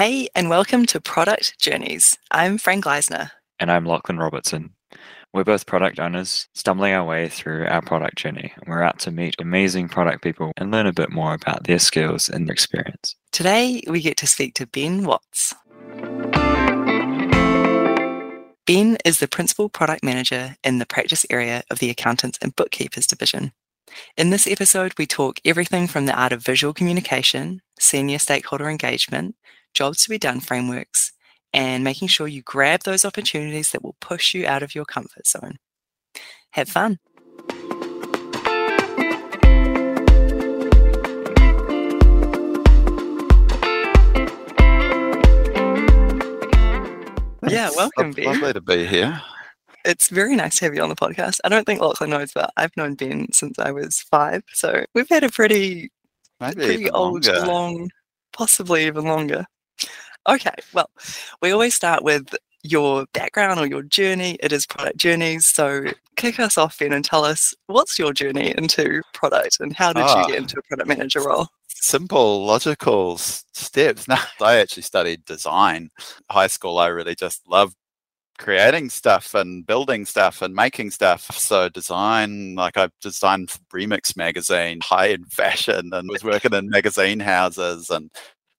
Hey, and welcome to Product Journeys. I'm Fran Gleisner. And I'm Lauchlan Robertson. We're both product owners stumbling our way through our product journey. and We're out to meet amazing product people and learn a bit more about their skills and their experience. Today, we get to speak to Ben Watts. Ben is the Principal Product Manager in the practice area of the Accountants and Bookkeepers Division. In this episode, we talk everything from the art of visual communication, senior stakeholder engagement, jobs to be done frameworks, and making sure you grab those opportunities that will push you out of your comfort zone. Have fun. Yeah, welcome, Ben. Lovely to be here. It's very nice to have you on the podcast. I don't think Lauchlan knows, but I've known Ben since I was five. So we've had a pretty, Maybe pretty old, longer. long, possibly even longer. Okay, well, we always start with your background or your journey. It is product journeys. So kick us off, Ben, and tell us what's your journey into product and how did Ah. you get into a product manager role? Simple, logical steps. No, I actually studied design. High school, I really just loved creating stuff and building stuff and making stuff. So design, like I designed for Remix magazine, high end fashion, and was working in magazine houses and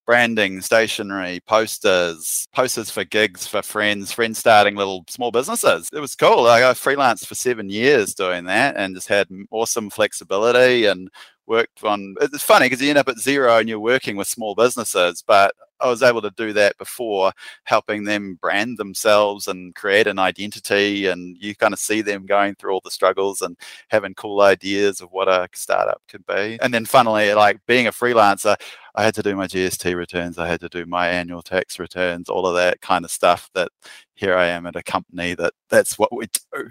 branding, stationery, posters, posters for gigs for friends, friends starting little small businesses. It was cool. I freelanced for seven years doing that and just had awesome flexibility and worked on it's funny because you end up at Xero and you're working with small businesses but i was able to do that before helping them brand themselves and create an identity and you kind of see them going through all the struggles and having cool ideas of what a startup could be and then funnily like being a freelancer i had to do my gst returns i had to do my annual tax returns all of that kind of stuff that here i am at a company that that's what we do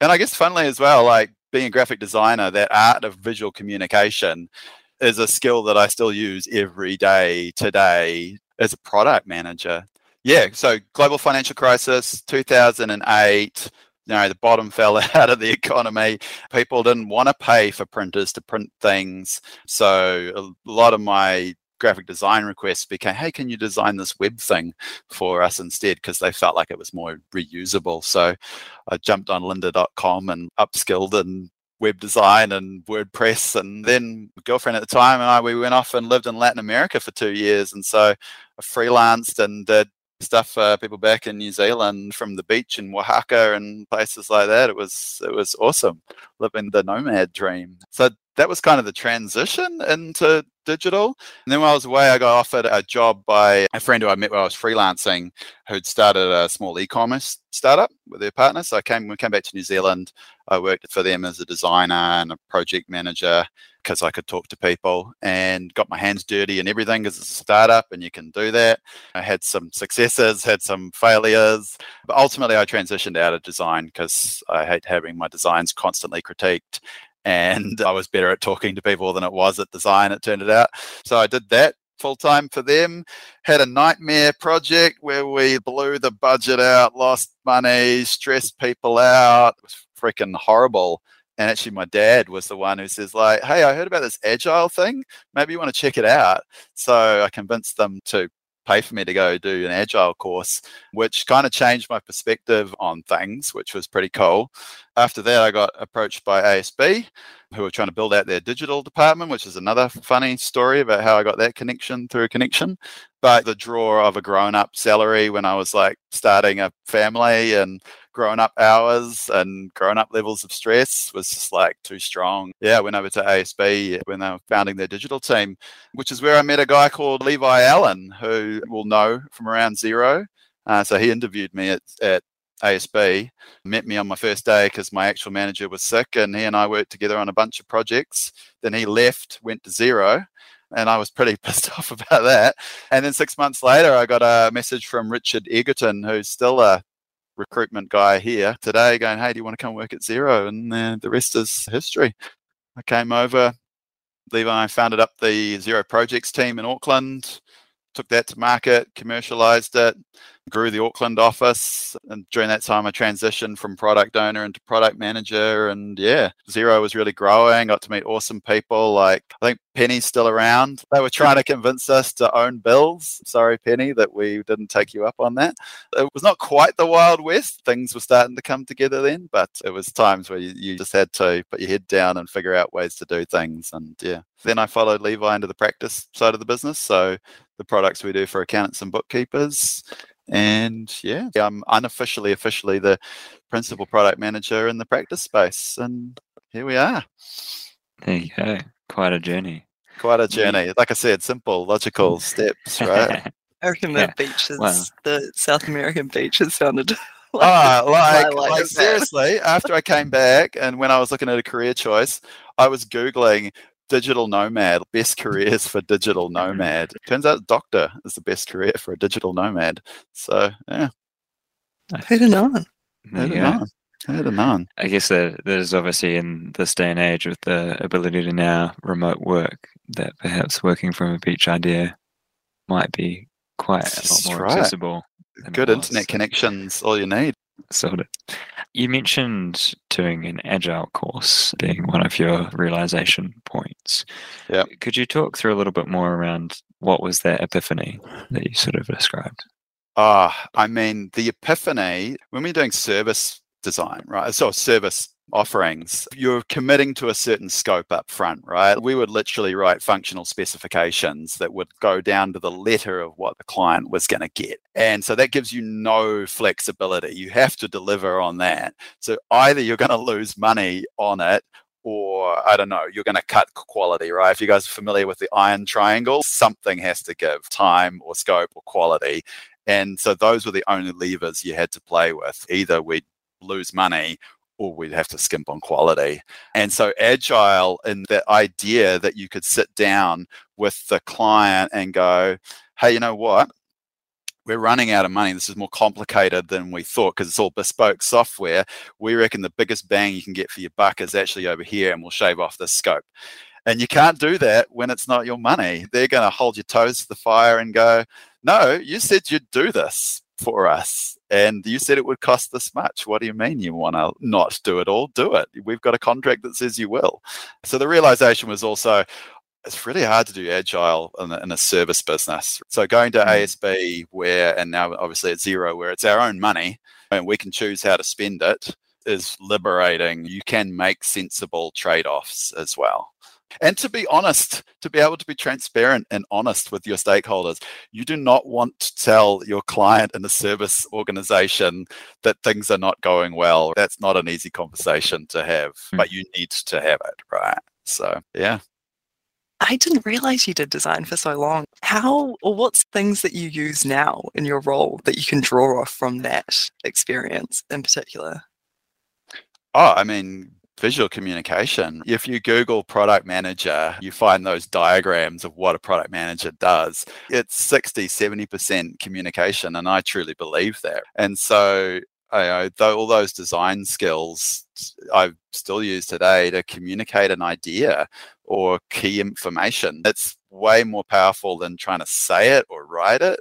and i guess funnily as well like being a graphic designer, that art of visual communication is a skill that I still use every day today as a product manager. Yeah, so global financial crisis, 2008, you know, the bottom fell out of the economy. People didn't want to pay for printers to print things. So a lot of my graphic design requests became, hey, can you design this web thing for us instead? Because they felt like it was more reusable. So I jumped on lynda.com and upskilled in web design and WordPress. And then my girlfriend at the time and I, we went off and lived in Latin America for two years. And so I freelanced and did stuff for people back in New Zealand from the beach in Oaxaca and places like that. It was it was awesome living the nomad dream. So that was kind of the transition into digital. And then while I was away, I got offered a job by a friend who I met while I was freelancing, who'd started a small e-commerce startup with their partner. So I came we came back to New Zealand. I worked for them as a designer and a project manager because I could talk to people and got my hands dirty and everything because it's a startup and you can do that. I had some successes, had some failures, but ultimately I transitioned out of design because I hate having my designs constantly critiqued. And I was better at talking to people than it was at design, it turned out. So I did that full time for them. Had a nightmare project where we blew the budget out, lost money, stressed people out. It was freaking horrible. And actually, my dad was the one who says, like, hey, I heard about this agile thing. Maybe you want to check it out. So I convinced them to pay for me to go do an agile course, which kind of changed my perspective on things, which was pretty cool. After that, I got approached by ASB, who were trying to build out their digital department, which is another funny story about how I got that connection through a connection. But the draw of a grown up salary when I was like starting a family and grown up hours and grown up levels of stress was just like too strong. Yeah, I went over to ASB when they were founding their digital team, which is where I met a guy called Levi Allen, who will know from around Xero. Uh, so he interviewed me at, at ASB, met me on my first day because my actual manager was sick, and he and I worked together on a bunch of projects. Then he left, went to Xero, and I was pretty pissed off about that. And then six months later, I got a message from Richard Egerton, who's still a recruitment guy here today, going, "Hey, do you want to come work at Xero? And uh, the rest is history. I came over. Levi founded up the Xero Projects team in Auckland. Took that to market, commercialized it, grew the Auckland office. And during that time, I transitioned from product owner into product manager. And yeah, Xero was really growing. Got to meet awesome people. Like, I think Penny's still around. They were trying to convince us to own Bills. Sorry, Penny, that we didn't take you up on that. It was not quite the Wild West. Things were starting to come together then, but it was times where you, you just had to put your head down and figure out ways to do things. And yeah, then I followed Levi into the practice side of the business. So the products we do for accountants and bookkeepers. And yeah, I'm unofficially, officially the principal product manager in the practice space. And here we are. There you go. Quite a journey. Quite a journey. Like I said, simple, logical steps, right? I reckon the yeah. beaches, wow. the South American beaches sounded like, oh, like, like seriously, after I came back and when I was looking at a career choice, I was Googling digital nomad, best careers for digital mm-hmm. nomad. Turns out doctor is the best career for a digital nomad. So, yeah. Who'd have known? Who'd have known? Who'd have known? I guess that there's obviously in this day and age with the ability to now remote work, that perhaps working from a beach idea might be quite That's a lot more right. accessible. Good internet connections, all you need. Sort of. You mentioned doing an agile course being one of your realization points. Yeah. Could you talk through a little bit more around what was that epiphany that you sort of described? Ah, uh, I mean, the epiphany when we're doing service design, right? So service offerings, you're committing to a certain scope up front, right? We would literally write functional specifications that would go down to the letter of what the client was going to get. And so that gives you no flexibility. You have to deliver on that. So either you're going to lose money on it or I don't know, you're going to cut quality, right? If you guys are familiar with the iron triangle, something has to give time or scope or quality. And so those were the only levers you had to play with. Either we'd lose money or we'd have to skimp on quality. And so agile and the idea that you could sit down with the client and go, hey, you know what? We're running out of money. This is more complicated than we thought because it's all bespoke software. We reckon the biggest bang you can get for your buck is actually over here, and we'll shave off this scope. And you can't do that when it's not your money. They're going to hold your toes to the fire and go, no, you said you'd do this for us. And you said it would cost this much. What do you mean you want to not do it all? Do it. We've got a contract that says you will. So the realization was also, it's really hard to do agile in a, in a service business. So going to mm. ASB, where, and now obviously at Xero, where it's our own money and we can choose how to spend it, is liberating. You can make sensible trade offs as well. And to be honest, to be able to be transparent and honest with your stakeholders, you do not want to tell your client in a service organization that things are not going well. That's not an easy conversation to have, mm. but you need to have it, right? So, yeah. I didn't realize you did design for so long. How or what's things that you use now in your role that you can draw off from that experience in particular? Oh, I mean, visual communication. If you Google product manager, you find those diagrams of what a product manager does. It's 60, 70% communication. And I truly believe that. And so I, I, all those design skills I still use today to communicate an idea or key information. It's way more powerful than trying to say it or write it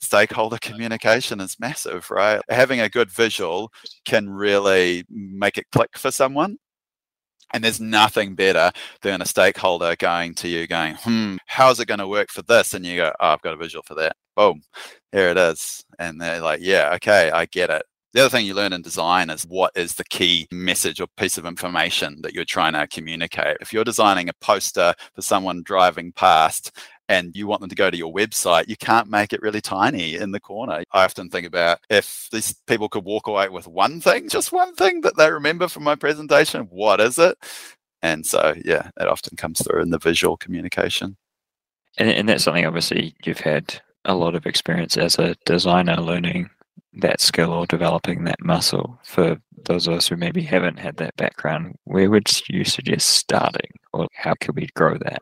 stakeholder communication is massive, right? Having a good visual can really make it click for someone. And there's nothing better than a stakeholder going to you, going, hmm, how's it going to work for this? And you go, oh, I've got a visual for that. Boom, here it is. And they're like, yeah, okay, I get it. The other thing you learn in design is what is the key message or piece of information that you're trying to communicate. If you're designing a poster for someone driving past and you want them to go to your website, you can't make it really tiny in the corner. I often think about if these people could walk away with one thing, just one thing that they remember from my presentation, what is it? And so, yeah, that often comes through in the visual communication. And, and that's something obviously you've had a lot of experience as a designer learning that skill or developing that muscle for those of us who maybe haven't had that background where would you suggest starting or how could we grow that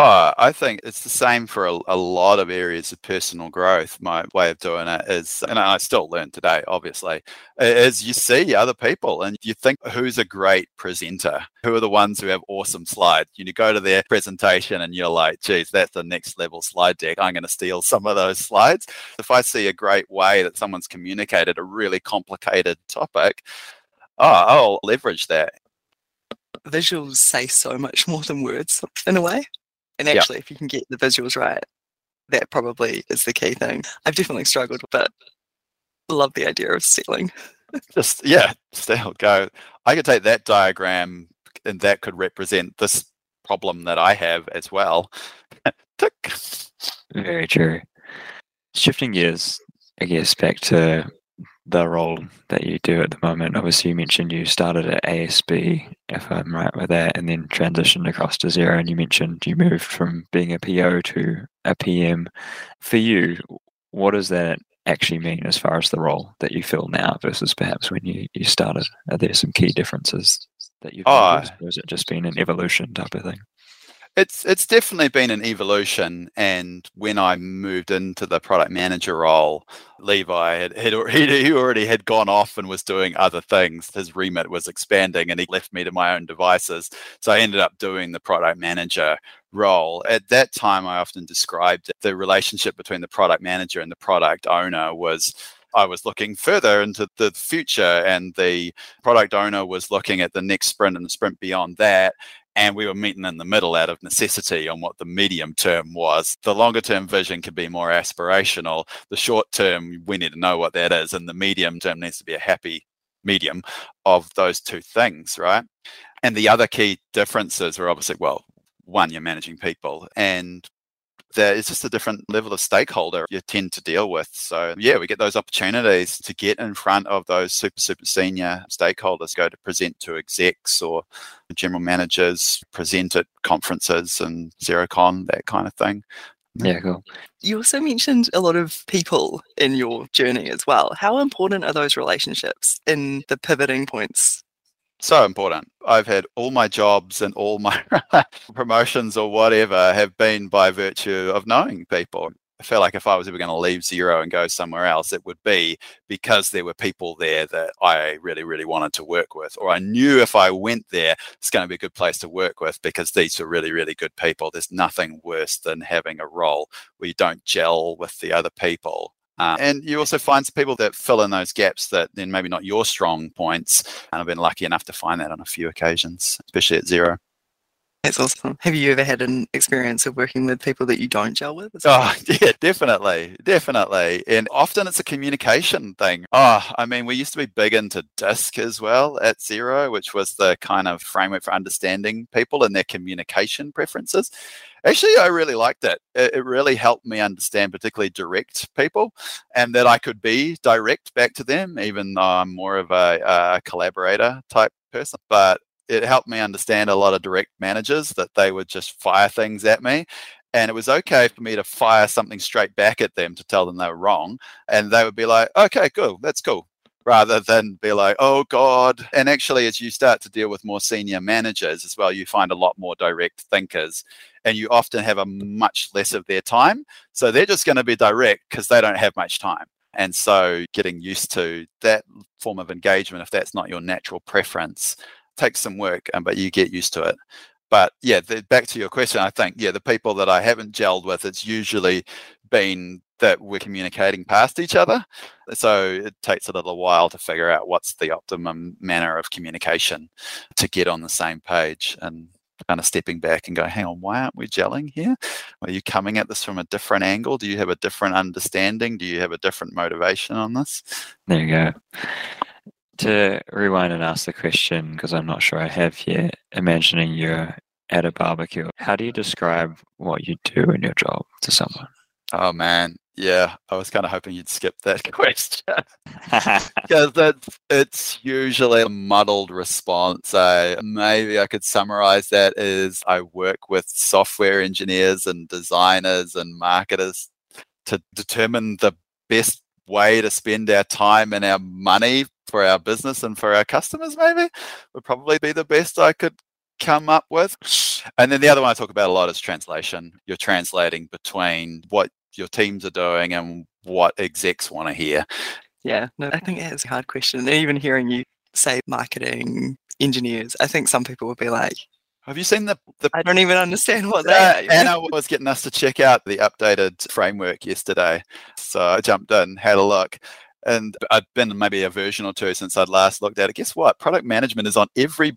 Oh, I think it's the same for a, a, lot of areas of personal growth. My way of doing it is, and I still learn today, obviously, is you see other people and you think who's a great presenter? Who are the ones who have awesome slides? You go to their presentation and you're like, geez, that's the next level slide deck. I'm going to steal some of those slides. If I see a great way that someone's communicated a really complicated topic, oh, I'll leverage that. Visuals say so much more than words in a way. And actually, yeah. if you can get the visuals right, that probably is the key thing. I've definitely struggled, but love the idea of stealing. Just yeah, steal. Go. I could take that diagram, and that could represent this problem that I have as well. Tick. Very true. Shifting gears, I guess, back to the role that you do at the moment. Obviously, you mentioned you started at ASB, if I'm right with that, and then transitioned across to Xero. And you mentioned you moved from being a PO to a PM. For you, what does that actually mean as far as the role that you fill now versus perhaps when you, you started? Are there some key differences that you've oh, noticed, or has it just been an evolution type of thing? It's it's definitely been an evolution, and when I moved into the product manager role, Levi had, had he already had gone off and was doing other things. His remit was expanding, and he left me to my own devices. So I ended up doing the product manager role. At that time, I often described the relationship between the product manager and the product owner was I was looking further into the future, and the product owner was looking at the next sprint and the sprint beyond that and we were meeting in the middle out of necessity on what the medium term was. The longer term vision could be more aspirational. The short term, we need to know what that is, and the medium term needs to be a happy medium of those two things, right? And the other key differences are obviously, well, one, you're managing people, and there is just a different level of stakeholder you tend to deal with. So yeah, we get those opportunities to get in front of those super, super senior stakeholders, go to present to execs or general managers, present at conferences and Xerocon, that kind of thing. Yeah, cool. You also mentioned a lot of people in your journey as well. How important are those relationships in the pivoting points so important. I've had all my jobs and all my promotions or whatever have been by virtue of knowing people. I feel like if I was ever going to leave Xero and go somewhere else, it would be because there were people there that I really, really wanted to work with, or I knew if I went there, it's going to be a good place to work with because these are really, really good people. There's nothing worse than having a role where you don't gel with the other people uh, and you also find some people that fill in those gaps that then maybe not your strong points. And I've been lucky enough to find that on a few occasions, especially at Xero. That's awesome. Have you ever had an experience of working with people that you don't gel with? Oh, yeah, definitely. Definitely. And often it's a communication thing. Oh, I mean, we used to be big into DISC as well at Xero, which was the kind of framework for understanding people and their communication preferences. Actually, I really liked it. It really helped me understand, particularly direct people, and that I could be direct back to them, even though I'm more of a, a collaborator type person. But it helped me understand a lot of direct managers that they would just fire things at me and it was okay for me to fire something straight back at them to tell them they were wrong and they would be like okay cool that's cool rather than be like oh god and actually as you start to deal with more senior managers as well you find a lot more direct thinkers and you often have a much less of their time so they're just going to be direct because they don't have much time and so getting used to that form of engagement if that's not your natural preference takes some work, um, but you get used to it. But yeah, the, back to your question, I think yeah, the people that I haven't gelled with, it's usually been that we're communicating past each other. So it takes a little while to figure out what's the optimum manner of communication to get on the same page and kind of stepping back and go, hang on, why aren't we gelling here? Are you coming at this from a different angle? Do you have a different understanding? Do you have a different motivation on this? There you go to rewind and ask the question because I'm not sure I have yet. Imagining you're at a barbecue, how do you describe what you do in your job to someone? Oh man, yeah, I was kind of hoping you'd skip that question because that's it's usually a muddled response. I maybe I could summarize that as I work with software engineers and designers and marketers to determine the best way to spend our time and our money for our business and for our customers maybe would probably be the best I could come up with. And then the other one I talk about a lot is translation. You're translating between what your teams are doing and what execs want to hear. Yeah, no, I think it is a hard question. And even hearing you say marketing engineers, I think some people would be like, have you seen the? the I don't even understand what uh, that. Anna was getting us to check out the updated framework yesterday, so I jumped in, had a look, and I've been maybe a version or two since I'd last looked at it. Guess what? Product management is on every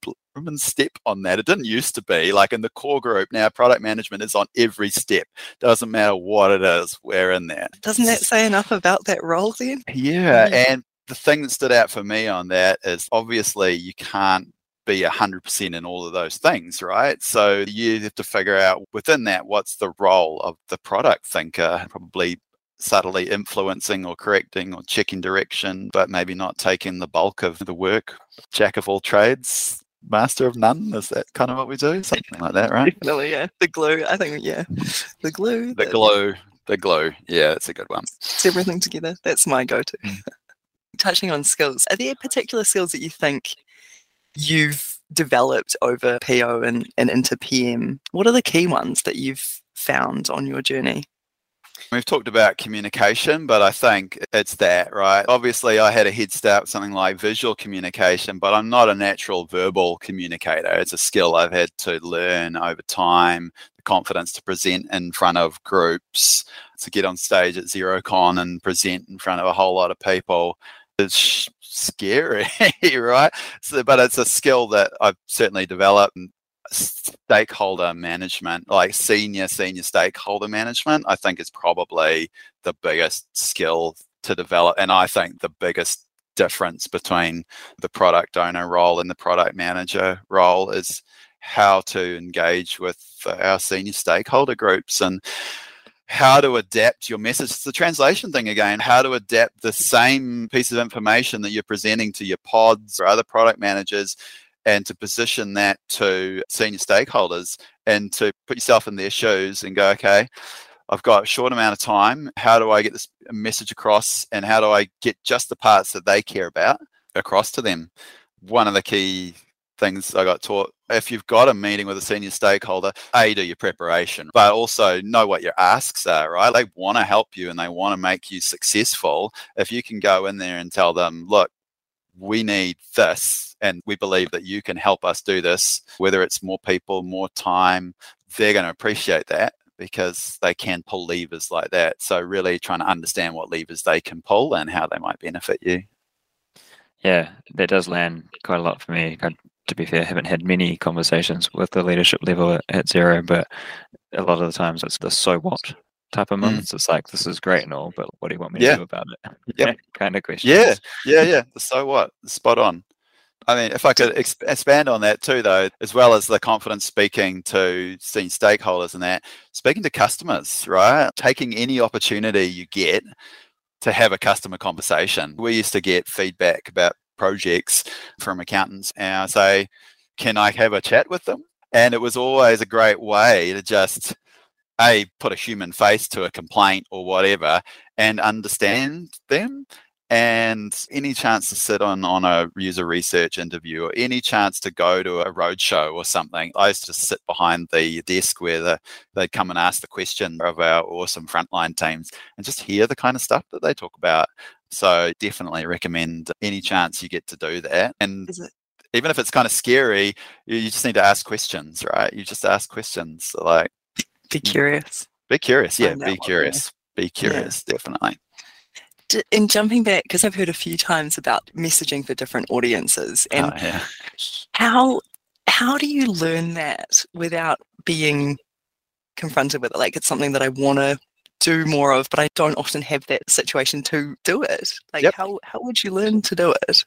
step on that. It didn't used to be like in the core group. Now product management is on every step. Doesn't matter what it is, we're in there. Doesn't that say enough about that role then? Yeah, mm. and the thing that stood out for me on that is obviously you can't be 100% in all of those things, right? So you have to figure out within that what's the role of the product thinker, probably subtly influencing or correcting or checking direction, but maybe not taking the bulk of the work. Jack of all trades, master of none. Is that kind of what we do? Something like that, right? Definitely, yeah. The glue, I think, yeah. The glue. The glue. The glue. Yeah, it's a good one. It's everything together. That's my go to. Hmm. Touching on skills, are there particular skills that you think you've developed over PO and, and into PM? What are the key ones that you've found on your journey? We've talked about communication, but I think it's that, right? Obviously, I had a head start something like visual communication, but I'm not a natural verbal communicator. It's a skill I've had to learn over time, the confidence to present in front of groups, to get on stage at Xerocon and present in front of a whole lot of people. It's scary, right? So, but it's a skill that I've certainly developed. Stakeholder management, like senior, senior stakeholder management, I think is probably the biggest skill to develop. And I think the biggest difference between the product owner role and the product manager role is how to engage with our senior stakeholder groups and how to adapt your message. It's the translation thing again, how to adapt the same piece of information that you're presenting to your pods or other product managers and to position that to senior stakeholders and to put yourself in their shoes and go, okay, I've got a short amount of time. How do I get this message across and how do I get just the parts that they care about across to them? One of the key things I got taught. If you've got a meeting with a senior stakeholder, A, do your preparation, but also know what your asks are, right? They want to help you and they want to make you successful. If you can go in there and tell them, look, we need this and we believe that you can help us do this, whether it's more people, more time, they're going to appreciate that because they can pull levers like that. So, really trying to understand what levers they can pull and how they might benefit you. Yeah, that does land quite a lot for me. I to be fair, haven't had many conversations with the leadership level at, at Xero, but a lot of the times it's the so what type of moments. Mm. It's like this is great and all, but what do you want me yeah. to do about it? Yeah, kind of question. Yeah, yeah, yeah. So what? Spot on. I mean, if I could exp- expand on that too, though, as well as the confidence speaking to senior stakeholders and that, speaking to customers, right? Taking any opportunity you get to have a customer conversation. We used to get feedback about projects from accountants and I say, can I have a chat with them? And it was always a great way to just a put a human face to a complaint or whatever and understand them and any chance to sit on on a user research interview or any chance to go to a roadshow or something i used to sit behind the desk where the, they'd come and ask the question of our awesome frontline teams and just hear the kind of stuff that they talk about so definitely recommend any chance you get to do that. And even if it's kind of scary, you just need to ask questions, right? You just ask questions like be mm. curious. Be curious, yeah. Be curious. Be curious, yeah. definitely. In jumping back, because I've heard a few times about messaging for different audiences, and oh, yeah. how how do you learn that without being confronted with it? Like it's something that I want to do more of, but I don't often have that situation to do it. Like, yep. how, how would you learn to do it?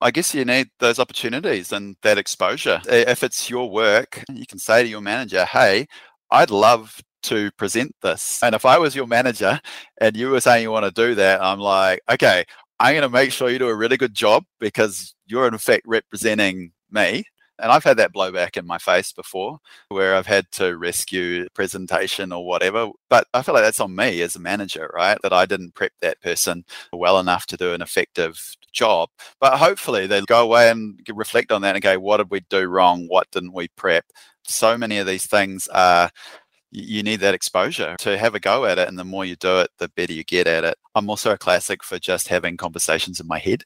I guess you need those opportunities and that exposure. If it's your work, you can say to your manager, hey, I'd love to present this. And if I was your manager and you were saying you want to do that, I'm like, okay, I'm going to make sure you do a really good job because you're in fact representing me And I've had that blowback in my face before where I've had to rescue presentation or whatever. But I feel like that's on me as a manager, right? That I didn't prep that person well enough to do an effective job. But hopefully they'll go away and reflect on that and go, what did we do wrong? What didn't we prep? So many of these things are you need that exposure to have a go at it. And the more you do it, the better you get at it. I'm also a classic for just having conversations in my head.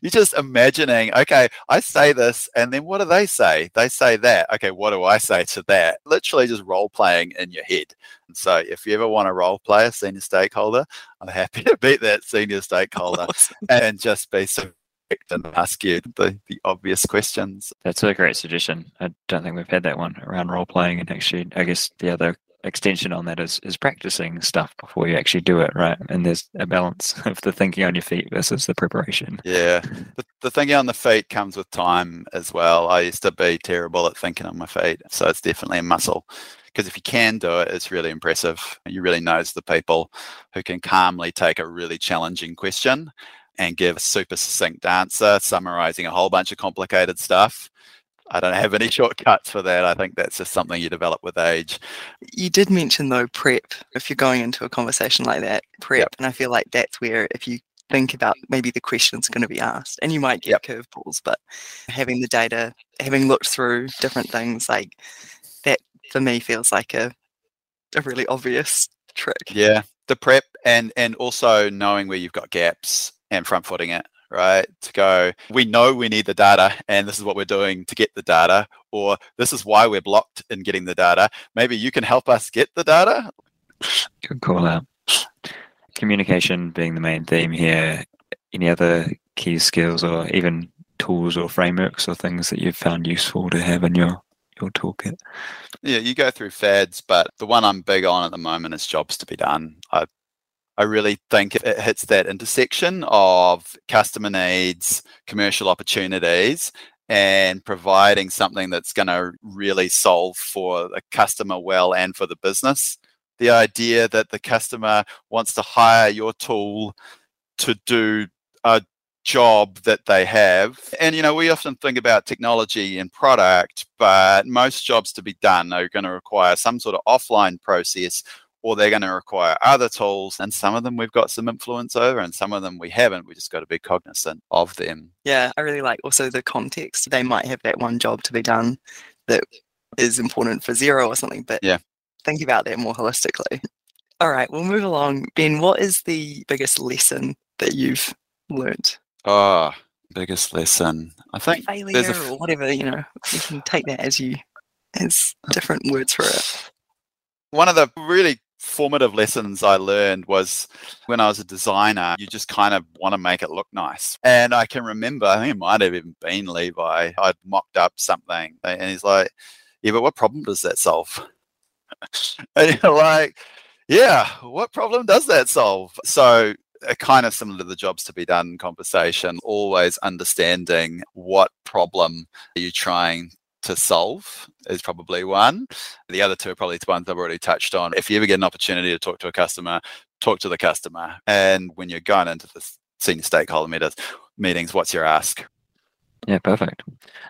You're just imagining, okay, I say this, and then what do they say? They say that. Okay, what do I say to that? Literally just role playing in your head. And so if you ever want to role play a senior stakeholder, I'm happy to beat that senior stakeholder and just be so and ask you the, the obvious questions. That's a great suggestion. I don't think we've had that one around role playing. And actually, I guess the other extension on that is is practicing stuff before you actually do it, right? And there's a balance of the thinking on your feet versus the preparation. Yeah, the, the thinking on the feet comes with time as well. I used to be terrible at thinking on my feet, so it's definitely a muscle. Because if you can do it, it's really impressive. You really knows the people who can calmly take a really challenging question and give a super succinct answer, summarizing a whole bunch of complicated stuff I don't have any shortcuts for that. I think that's just something you develop with age. You did mention though prep. If you're going into a conversation like that, prep, yep. and I feel like that's where if you think about maybe the questions going to be asked, and you might get yep. curveballs, but having the data, having looked through different things like that, for me feels like a a really obvious trick. Yeah, the prep and and also knowing where you've got gaps and front footing it right? To go, we know we need the data and this is what we're doing to get the data, or this is why we're blocked in getting the data. Maybe you can help us get the data. Good call out. Communication being the main theme here. Any other key skills or even tools or frameworks or things that you've found useful to have in your your toolkit? Yeah, you go through fads, but the one I'm big on at the moment is jobs to be done. I I really think it hits that intersection of customer needs, commercial opportunities, and providing something that's going to really solve for the customer well and for the business. The idea that the customer wants to hire your tool to do a job that they have. And, you know, we often think about technology and product, but most jobs to be done are going to require some sort of offline process or they're going to require other tools. And some of them we've got some influence over, and some of them we haven't. We just got to be cognizant of them. Yeah, I really like also the context. They might have that one job to be done that is important for Xero or something, but yeah, think about that more holistically. All right, we'll move along. Ben, what is the biggest lesson that you've learned? Oh, ah, biggest lesson. I think failure f- or whatever, you know, you can take that as you as different words for it. One of the really formative lessons I learned was when I was a designer, you just kind of want to make it look nice. And I can remember, I think it might have even been Levi, I'd mocked up something and he's like, Yeah, but what problem does that solve? and you're like, Yeah, what problem does that solve? So uh, kind of similar to the jobs to be done conversation, always understanding what problem are you trying to solve is probably one. The other two are probably the ones I've already touched on. If you ever get an opportunity to talk to a customer, talk to the customer. And when you're going into the senior stakeholder meetings, meetings what's your ask? Yeah, perfect.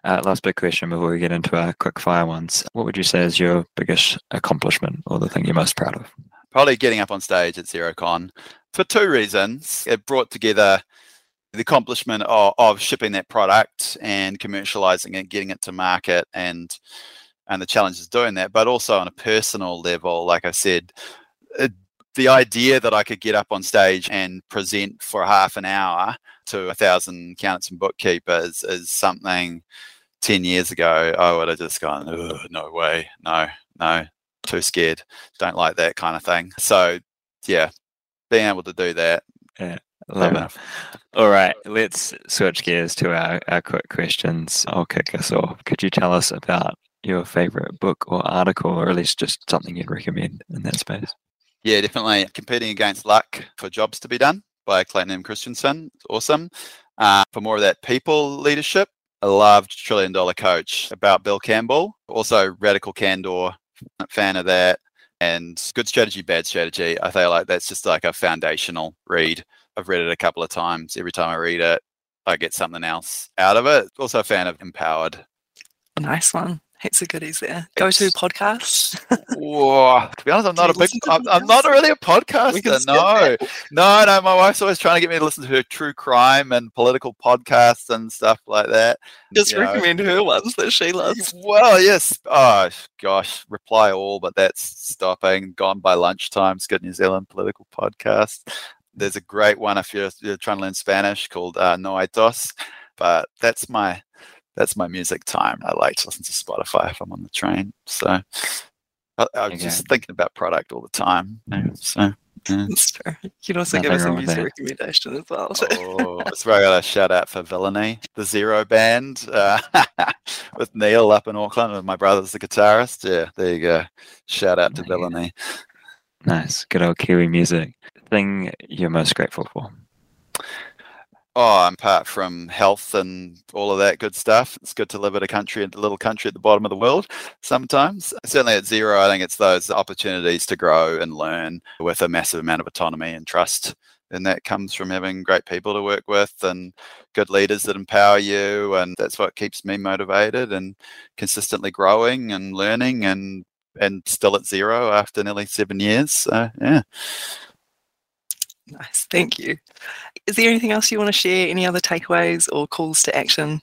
Uh, last big question before we get into our quick fire ones. What would you say is your biggest accomplishment or the thing you're most proud of? Probably getting up on stage at Xerocon for two reasons. It brought together the accomplishment of, of shipping that product and commercializing it, getting it to market, and and the challenges doing that, but also on a personal level, like I said, it, the idea that I could get up on stage and present for half an hour to a thousand accountants and bookkeepers is something 10 years ago I would have just gone, no way, no, no, too scared, don't like that kind of thing. So, yeah, being able to do that. Yeah. Love it. All right, let's switch gears to our, our quick questions. I'll kick us off. Could you tell us about your favorite book or article, or at least just something you'd recommend in that space? Yeah, definitely. Competing Against Luck for Jobs to Be Done by Clayton M. Christensen. awesome. Uh, for more of that people leadership, I loved Trillion Dollar Coach about Bill Campbell. Also, Radical Candor, fan of that. And Good Strategy, Bad Strategy. I feel like that's just like a foundational read I've read it a couple of times. Every time I read it, I get something else out of it. Also a fan of Empowered. Nice one. Heaps of goodies there. Go to podcasts. Whoa. To be honest, I'm not a big. I'm, I'm not really a podcaster. No, no, no. My wife's always trying to get me to listen to her true crime and political podcasts and stuff like that. Just You know, recommend her ones that she loves. Well, yes. Oh gosh, reply all, but that's stopping. Gone by lunchtime. It's good New Zealand political podcast. There's a great one if you're, you're trying to learn Spanish called uh, No Hay Dos, but that's my that's my music time. I like to listen to Spotify if I'm on the train. So I, I'm Okay. just thinking about product all the time. So yeah. That's fair. You can also give us a music recommendation as well. oh, that's where I got a shout out for Villainy, the Xero Band, uh, with Neil up in Auckland, and my brother's the guitarist. Yeah, there you go. Shout out to There you go. Villainy. Nice. Good old Kiwi music. Thing you're most grateful for. Oh, apart from health and all of that good stuff, it's good to live in a country, a little country at the bottom of the world sometimes. Certainly at Xero, I think it's those opportunities to grow and learn with a massive amount of autonomy and trust. And that comes from having great people to work with and good leaders that empower you. And that's what keeps me motivated and consistently growing and learning and and still at Xero after nearly seven years. So yeah. Nice. Thank you. Is there anything else you want to share? Any other takeaways or calls to action?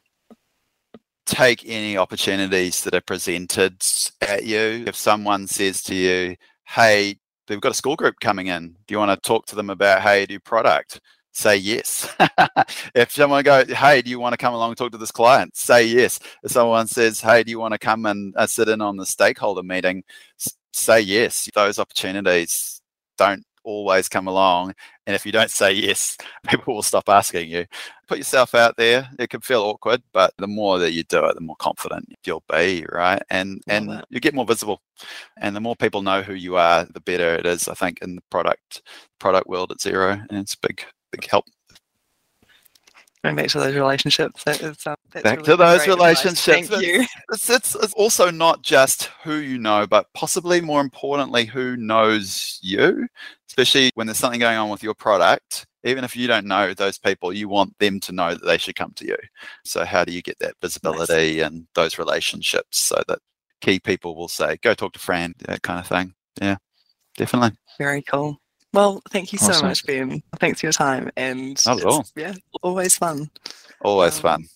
take any opportunities that are presented at you. If someone says to you, hey, they've got a school group coming in, do you want to talk to them about how you do product? Say yes. if someone goes, hey, do you want to come along and talk to this client? Say yes. If someone says, hey, do you want to come and uh, sit in on the stakeholder meeting? S- say yes. Those opportunities don't always come along. And if you don't say yes, people will stop asking you put yourself out there. It can feel awkward, but the more that you do it, the more confident you'll be, right? And Love and that. you get more visible. And the more people know who you are, the better it is, I think, in the product product world at Xero. And it's big, big help. Going back to those relationships. That is, um, that's Back really to those advice. relationships. Thank you. It's, it's it's also not just who you know, but possibly more importantly, who knows you, especially when there's something going on with your product. Even if you don't know those people, you want them to know that they should come to you. So, how do you get that visibility and those relationships so that key people will say, go talk to Fran, that kind of thing? Yeah, definitely. Very cool. Well, thank you so Awesome. much, Ben. Thanks for your time. And Not at all. yeah, always fun. Always Um, fun.